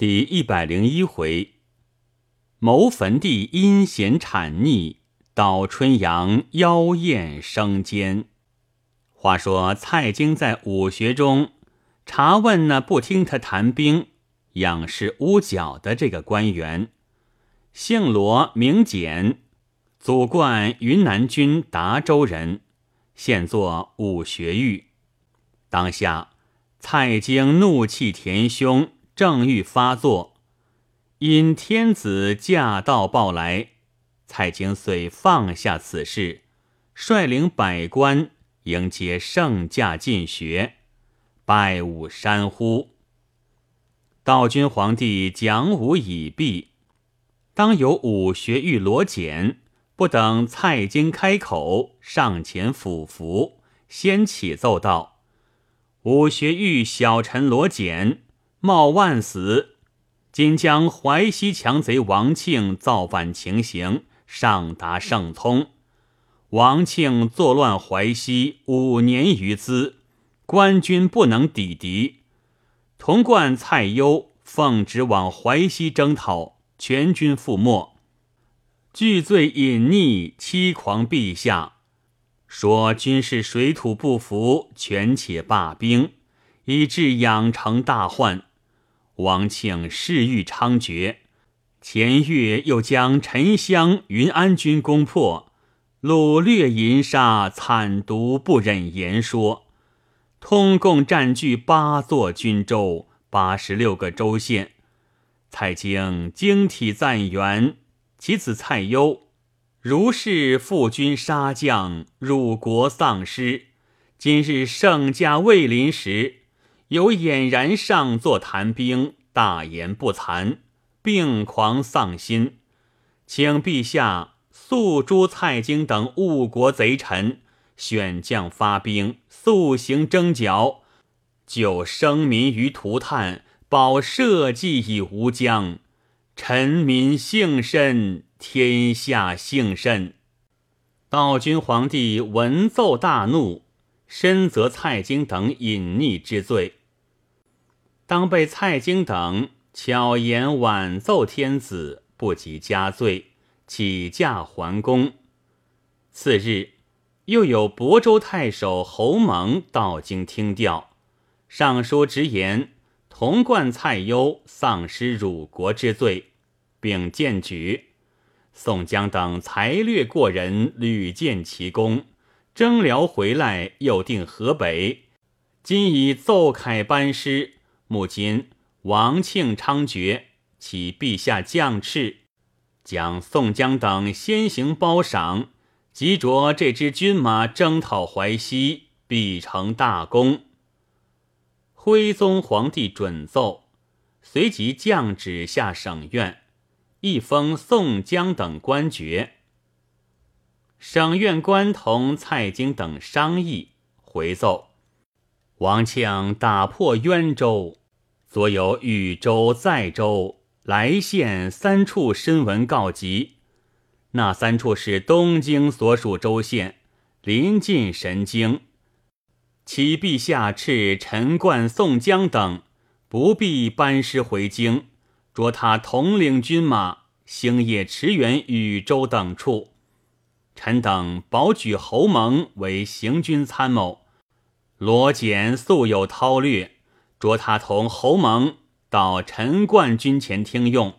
第一百零一回，谋坟地阴险谄逆，倒春阳妖艳生奸。话说蔡京在武学中查问那不听他谈兵、仰视屋角的这个官员，姓罗名简，祖贯云南军达州人，现作武学狱。当下蔡京怒气填胸。正欲发作，因天子驾到报来，蔡京遂放下此事，率领百官迎接圣驾进学，拜武山呼。道君皇帝讲武已毕，当有武学狱罗简，不等蔡京开口，上前俯伏，先起奏道：“武学狱小臣罗简。”冒万死，今将淮西强贼王庆造反情形上达圣通。王庆作乱淮西五年余资，官军不能抵敌。童贯、蔡攸奉旨往淮西征讨，全军覆没。惧罪隐匿，欺狂陛下，说军事水土不服，权且罢兵，以致养成大患。王庆嗜欲猖獗，前月又将沉香、云安军攻破，掳掠银沙，惨毒不忍言说。通共占据八座军州，八十六个州县。蔡京精体赞元，其子蔡攸，如是负军杀将，辱国丧师。今日圣驾未临时。有俨然上座谈兵，大言不惭，病狂丧心，请陛下速诛蔡京等误国贼臣，选将发兵，速行征剿，救生民于涂炭，保社稷以无疆。臣民幸甚，天下幸甚。道君皇帝闻奏大怒，深责蔡京等隐匿之罪。当被蔡京等巧言婉奏天子，不及加罪，起驾还宫。次日，又有亳州太守侯蒙到京听调，上书直言童贯、蔡攸丧失辱国之罪，并荐举宋江等才略过人，屡建奇功，征辽回来，又定河北，今以奏凯班师。目今王庆猖獗，起陛下降敕，将宋江等先行褒赏，急着这支军马征讨淮西，必成大功。徽宗皇帝准奏，随即降旨下省院，一封宋江等官爵。省院官同蔡京等商议，回奏王庆打破渊州。所有禹州、在州、来县三处申文告急，那三处是东京所属州县，临近神经。启陛下敕陈冠、宋江等不必班师回京，着他统领军马，星夜驰援禹州等处。臣等保举侯蒙为行军参谋，罗简素有韬略。着他同侯蒙到陈冠军前听用，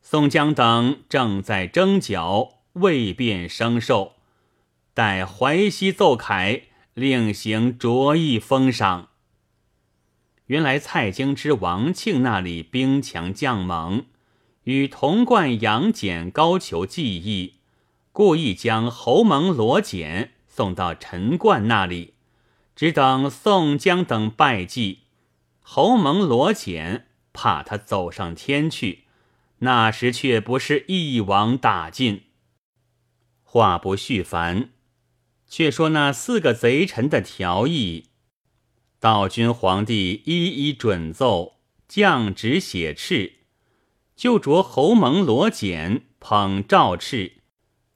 宋江等正在征剿，未便生受。待淮西奏凯，另行着意封赏。原来蔡京之王庆那里兵强将猛，与童贯、杨戬、高俅计议，故意将侯蒙、罗简送到陈冠那里，只等宋江等败绩。侯蒙、罗简怕他走上天去，那时却不是一网打尽。话不续繁，却说那四个贼臣的条议，道君皇帝一一准奏，降旨写敕，就着侯蒙、罗简捧诏敕，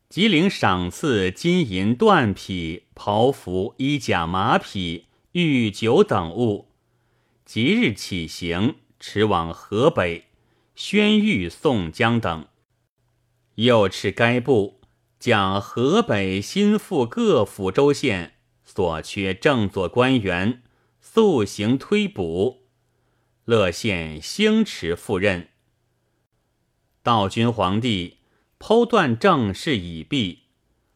即领赏赐金银缎匹、袍服、衣甲、马匹、御酒等物。即日起行，驰往河北，宣谕宋江等。又敕该部将河北新复各府州县所缺正佐官员速行推补。乐县兴持赴任。道君皇帝剖断政事已毕，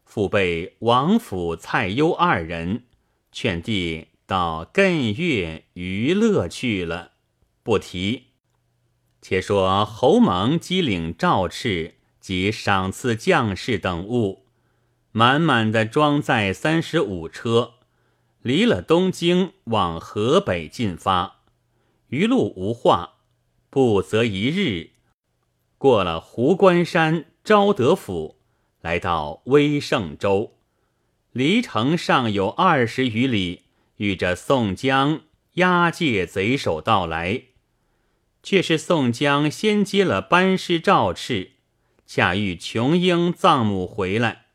复备王府蔡攸二人，劝帝到艮岳娱乐去了，不提。且说侯蒙机领诏敕及赏赐将士等物，满满的装载三十五车，离了东京，往河北进发。余路无话，不择一日。过了壶关山、昭德府，来到威胜州，离城尚有二十余里，遇着宋江押解贼首到来。却是宋江先接了班师赵赤，恰遇琼英葬母回来。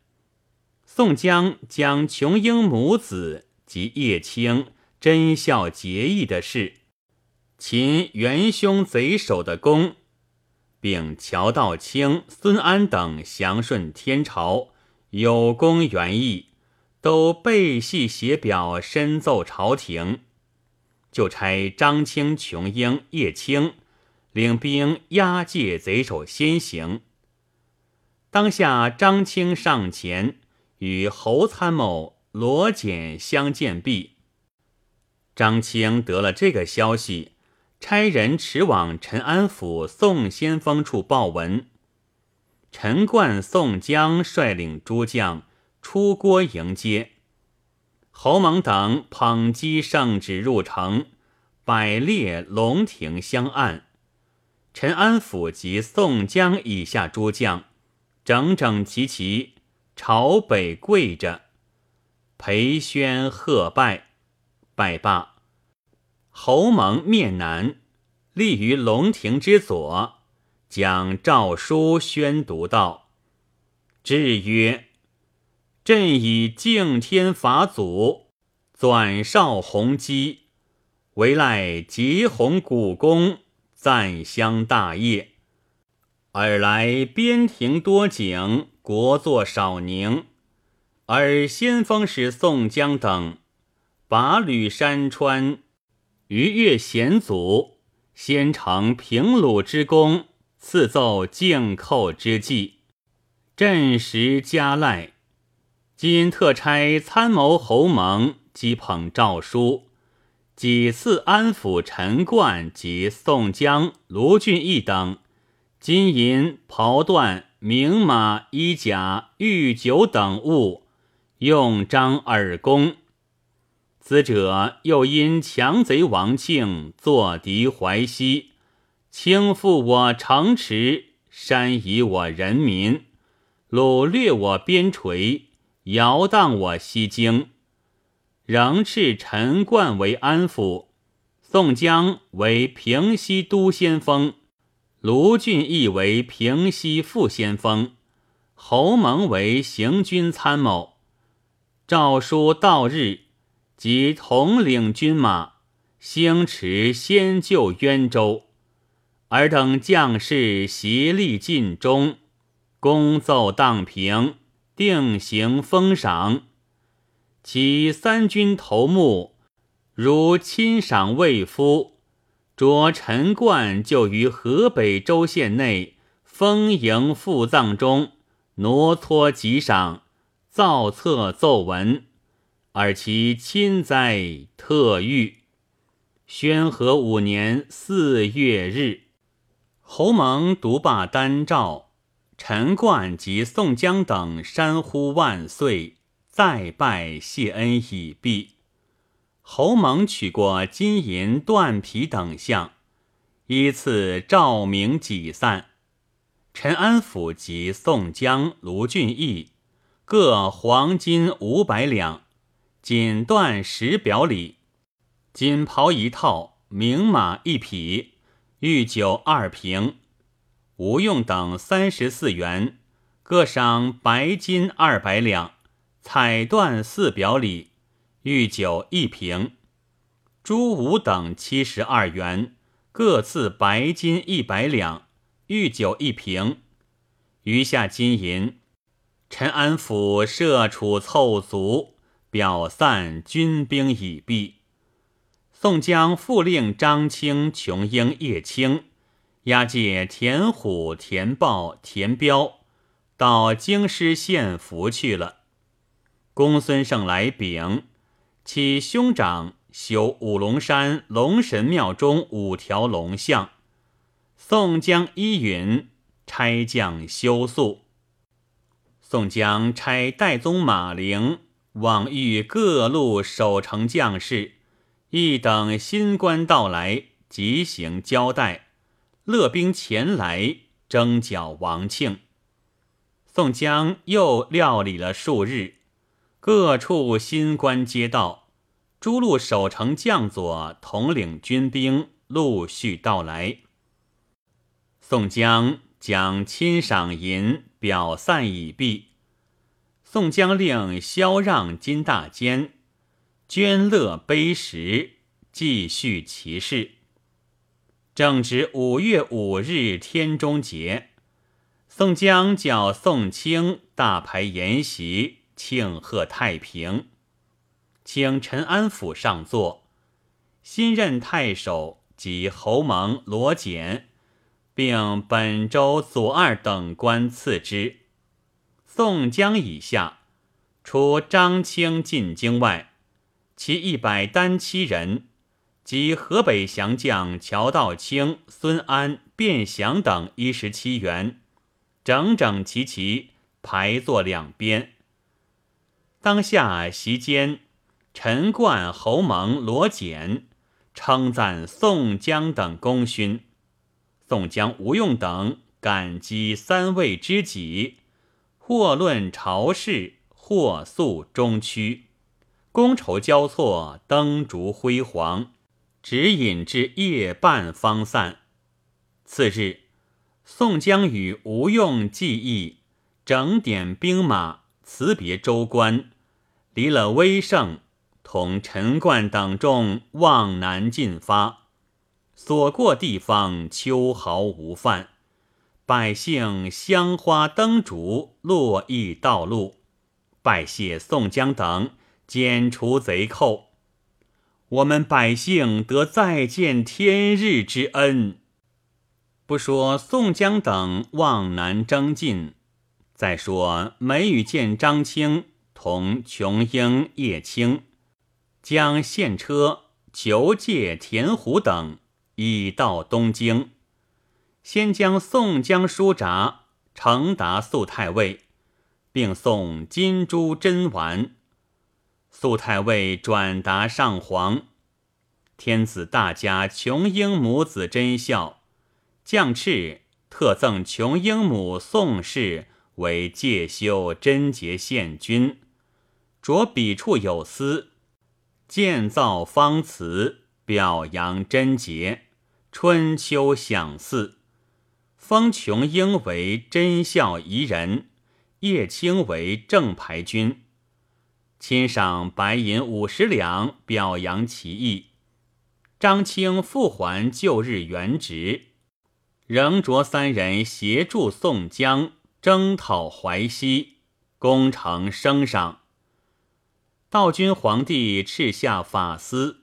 宋江将琼英母子及叶青真孝节义的事，秦元凶贼首的功。并乔道清、孙安等降顺天朝，有功原义，都背系写表申奏朝廷。就差张清、琼英、叶青领兵押解贼首先行。当下张清上前与侯参谋罗简相见毕。张清得了这个消息。差人驰往陈安府宋先锋处报文。陈冠、宋江率领诸将出郭迎接。侯蒙等捧击圣旨入城，摆列龙庭相按。陈安府及宋江以下诸将整整齐齐朝北跪着，裴宣贺拜，拜罢。侯蒙面南，立于龙庭之左，将诏书宣读道：“至曰：朕以敬天法祖，转少弘基，唯赖结弘古公，赞襄大业。尔来边庭多景，国祚少宁，而先锋使宋江等拔吕山川。”逾越险阻，先成平鲁之功，赐奏靖寇之计，朕实加赖。今特差参谋侯蒙击捧诏书，几次安抚陈冠及宋江、卢俊义等，金银、袍缎、名马、衣甲、御酒等物，用张耳功。此者又因强贼王庆坐敌淮西，轻覆我城池，山夷我人民，掳掠我边陲，摇荡我西京。仍斥陈冠为安抚，宋江为平西都先锋，卢俊义为平西副先锋，侯蒙为行军参谋。诏书到日。即统领军马，星驰先救渊州，尔等将士协力尽忠，功奏荡平，定行封赏。其三军头目如亲赏卫夫，着陈冠就于河北州县内丰营复葬中挪搓给赏，造册奏文。而其亲哉特谕。宣和五年四月日，侯蒙独罢单诏，陈冠及宋江等山呼万岁，再拜谢恩已毕。侯蒙取过金银缎皮等项，依次照明几散。陈安府及宋江、卢俊义各黄金五百两。锦缎十表里，锦袍一套，名马一匹，御酒二瓶，吴用等三十四员，各赏白金二百两，彩缎四表里，御酒一瓶。朱武等七十二员，各赐白金一百两，御酒一瓶，余下金银，陈安府设处凑足，表散军兵已毕。宋江复令张清、琼英、叶青押解田虎、田豹、田彪到京师献俘去了。公孙胜来禀，其兄长修五龙山龙神庙中五条龙像。宋江依允，差将修塑。宋江差戴宗马陵往谕各路守城将士，一等新官到来，即行交代，勒兵前来征剿王庆。宋江又料理了数日。各处新官接到，诸路守城将佐统领军兵陆续到来。宋江将亲赏银表散已毕，宋江令萧让金大坚捐乐碑石，继续其事。正值五月五日天中节，宋江叫宋清大排筵席。庆贺太平，请陈安府上座。新任太守及侯蒙、罗简，并本州左二等官赐之。宋江以下，除张清进京外，其一百单七人，及河北降将乔道清、孙安、卞祥等一十七员，整整齐齐排坐两边。当下席间，陈冠、侯蒙、罗简称赞宋江等功勋，宋江、吴用等感激三位知己，或论朝事，或诉中区，觥筹交错，灯烛辉煌，直饮至夜半方散。次日，宋江与吴用计议整点兵马，辞别州官。离了威胜，同陈冠等众往南进发，所过地方秋毫无犯，百姓香花灯烛，络绎道路，拜谢宋江等，剪除贼寇，我们百姓得再见天日之恩。不说宋江等望南征进，再说梅雨见张清。同琼英、叶青将献车求借田虎等，已到东京。先将宋江书札呈达肃太尉，并送金珠珍丸。肃太尉转达上皇：天子大家琼英母子真孝，将敕特赠琼英母宋氏为介休贞节献君。着笔处有司，建造方祠，表扬贞节，春秋享祀，封琼英为贞孝仪人，叶青为正牌君，亲赏白银五十两，表扬其意。张清复还旧日原职，仍着三人协助宋江征讨淮西，攻城升赏。道君皇帝敕下法司，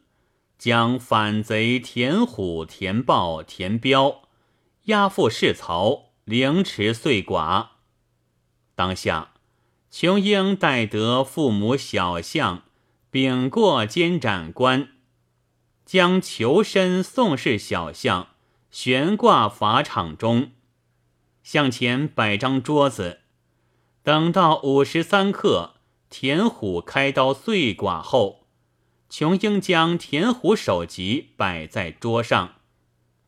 将反贼田虎、田豹、田彪押赴市曹，凌迟碎剐。当下，琼英带得父母小相，禀过监斩官，将囚身送至小相悬挂法场中，向前摆张桌子，等到午时三刻。田虎开刀碎剐后，琼英将田虎首级摆在桌上，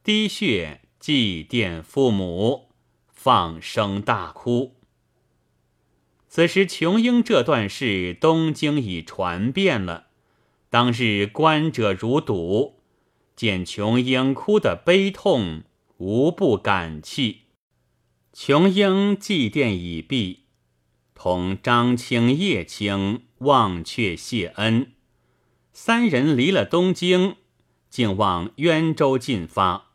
滴血祭奠父母，放声大哭。此时，琼英这段事东京已传遍了。当日观者如堵，见琼英哭得悲痛，无不感泣。琼英祭奠已毕。同张清、叶青忘却谢恩，三人离了东京，竟往渊州进发。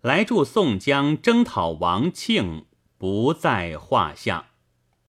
来助宋江征讨王庆，不在话下。